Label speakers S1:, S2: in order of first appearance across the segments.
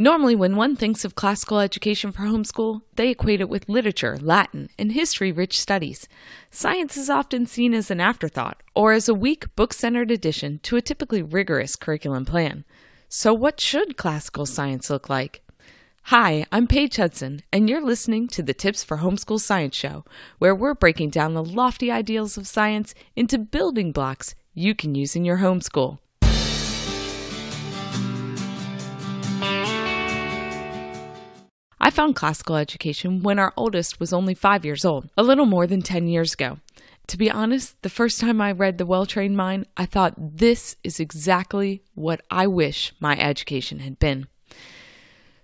S1: Normally, when one thinks of classical education for homeschool, they equate it with literature, Latin, and history rich studies. Science is often seen as an afterthought or as a weak, book centered addition to a typically rigorous curriculum plan. So, what should classical science look like? Hi, I'm Paige Hudson, and you're listening to the Tips for Homeschool Science Show, where we're breaking down the lofty ideals of science into building blocks you can use in your homeschool. I found classical education when our oldest was only five years old, a little more than 10 years ago. To be honest, the first time I read The Well Trained Mind, I thought this is exactly what I wish my education had been.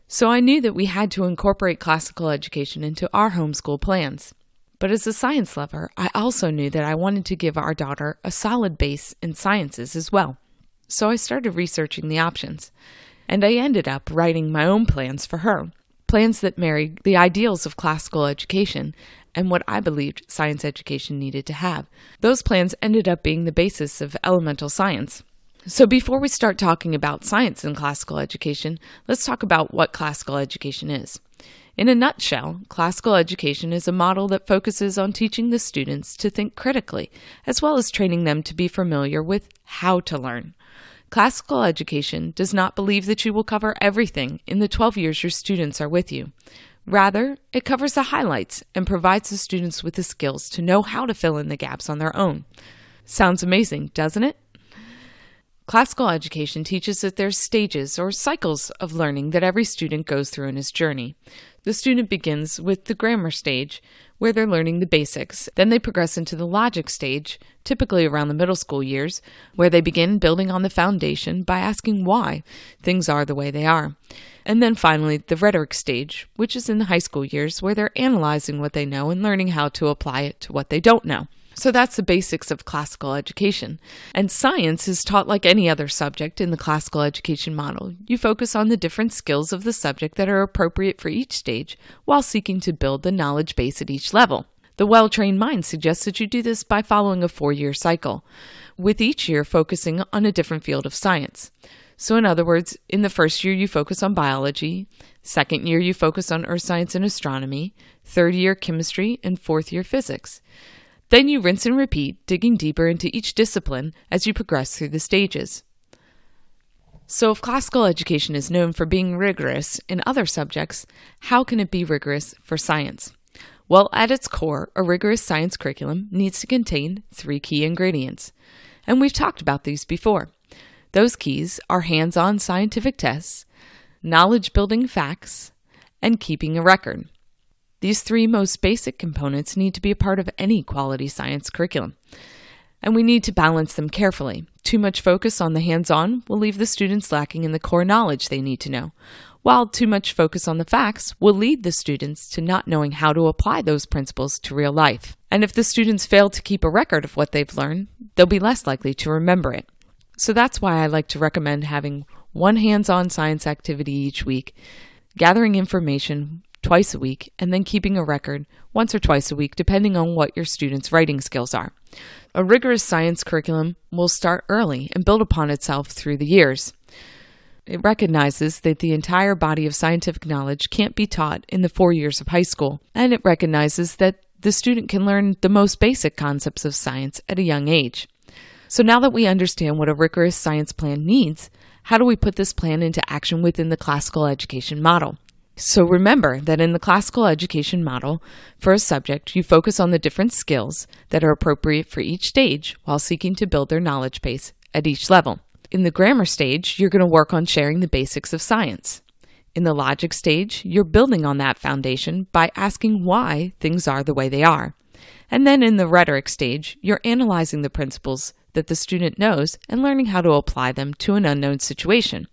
S1: So I knew that we had to incorporate classical education into our homeschool plans. But as a science lover, I also knew that I wanted to give our daughter a solid base in sciences as well. So I started researching the options. And I ended up writing my own plans for her plans that married the ideals of classical education and what I believed science education needed to have. Those plans ended up being the basis of elemental science. So, before we start talking about science in classical education, let's talk about what classical education is. In a nutshell, classical education is a model that focuses on teaching the students to think critically, as well as training them to be familiar with how to learn. Classical education does not believe that you will cover everything in the 12 years your students are with you. Rather, it covers the highlights and provides the students with the skills to know how to fill in the gaps on their own. Sounds amazing, doesn't it? Classical education teaches that there's stages or cycles of learning that every student goes through in his journey. The student begins with the grammar stage, where they're learning the basics. Then they progress into the logic stage, typically around the middle school years, where they begin building on the foundation by asking why things are the way they are. And then finally, the rhetoric stage, which is in the high school years, where they're analyzing what they know and learning how to apply it to what they don't know. So that's the basics of classical education. And science is taught like any other subject in the classical education model. You focus on the different skills of the subject that are appropriate for each stage while seeking to build the knowledge base at each level. The well trained mind suggests that you do this by following a four year cycle, with each year focusing on a different field of science. So, in other words, in the first year, you focus on biology, second year, you focus on earth science and astronomy, third year, chemistry, and fourth year, physics. Then you rinse and repeat, digging deeper into each discipline as you progress through the stages. So, if classical education is known for being rigorous in other subjects, how can it be rigorous for science? Well, at its core, a rigorous science curriculum needs to contain three key ingredients. And we've talked about these before. Those keys are hands on scientific tests, knowledge building facts, and keeping a record. These three most basic components need to be a part of any quality science curriculum. And we need to balance them carefully. Too much focus on the hands on will leave the students lacking in the core knowledge they need to know, while too much focus on the facts will lead the students to not knowing how to apply those principles to real life. And if the students fail to keep a record of what they've learned, they'll be less likely to remember it. So that's why I like to recommend having one hands on science activity each week, gathering information twice a week, and then keeping a record once or twice a week, depending on what your students' writing skills are. A rigorous science curriculum will start early and build upon itself through the years. It recognizes that the entire body of scientific knowledge can't be taught in the four years of high school, and it recognizes that the student can learn the most basic concepts of science at a young age. So now that we understand what a rigorous science plan needs, how do we put this plan into action within the classical education model? So remember that in the classical education model, for a subject, you focus on the different skills that are appropriate for each stage while seeking to build their knowledge base at each level. In the grammar stage, you're going to work on sharing the basics of science. In the logic stage, you're building on that foundation by asking why things are the way they are. And then in the rhetoric stage, you're analyzing the principles that the student knows and learning how to apply them to an unknown situation.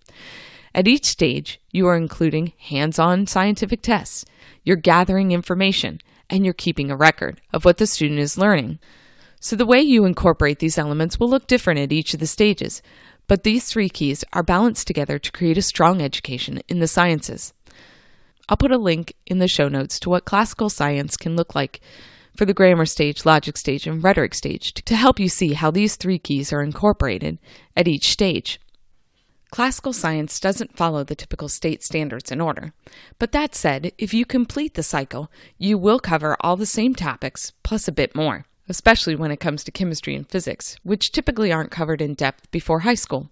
S1: At each stage, you are including hands on scientific tests, you're gathering information, and you're keeping a record of what the student is learning. So, the way you incorporate these elements will look different at each of the stages, but these three keys are balanced together to create a strong education in the sciences. I'll put a link in the show notes to what classical science can look like for the grammar stage, logic stage, and rhetoric stage to help you see how these three keys are incorporated at each stage. Classical science doesn't follow the typical state standards in order. But that said, if you complete the cycle, you will cover all the same topics, plus a bit more, especially when it comes to chemistry and physics, which typically aren't covered in depth before high school.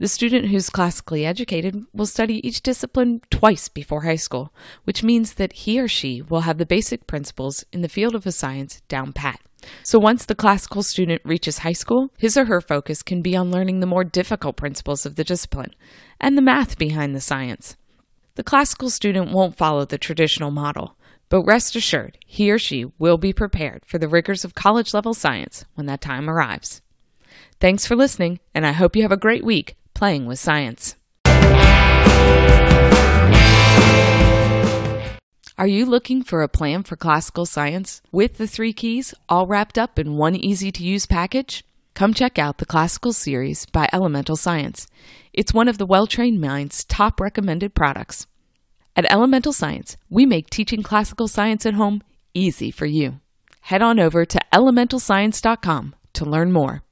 S1: The student who's classically educated will study each discipline twice before high school, which means that he or she will have the basic principles in the field of a science down pat. So once the classical student reaches high school, his or her focus can be on learning the more difficult principles of the discipline and the math behind the science. The classical student won't follow the traditional model, but rest assured, he or she will be prepared for the rigors of college level science when that time arrives. Thanks for listening, and I hope you have a great week playing with science. Are you looking for a plan for classical science with the three keys all wrapped up in one easy to use package? Come check out the Classical Series by Elemental Science. It's one of the Well Trained Mind's top recommended products. At Elemental Science, we make teaching classical science at home easy for you. Head on over to elementalscience.com to learn more.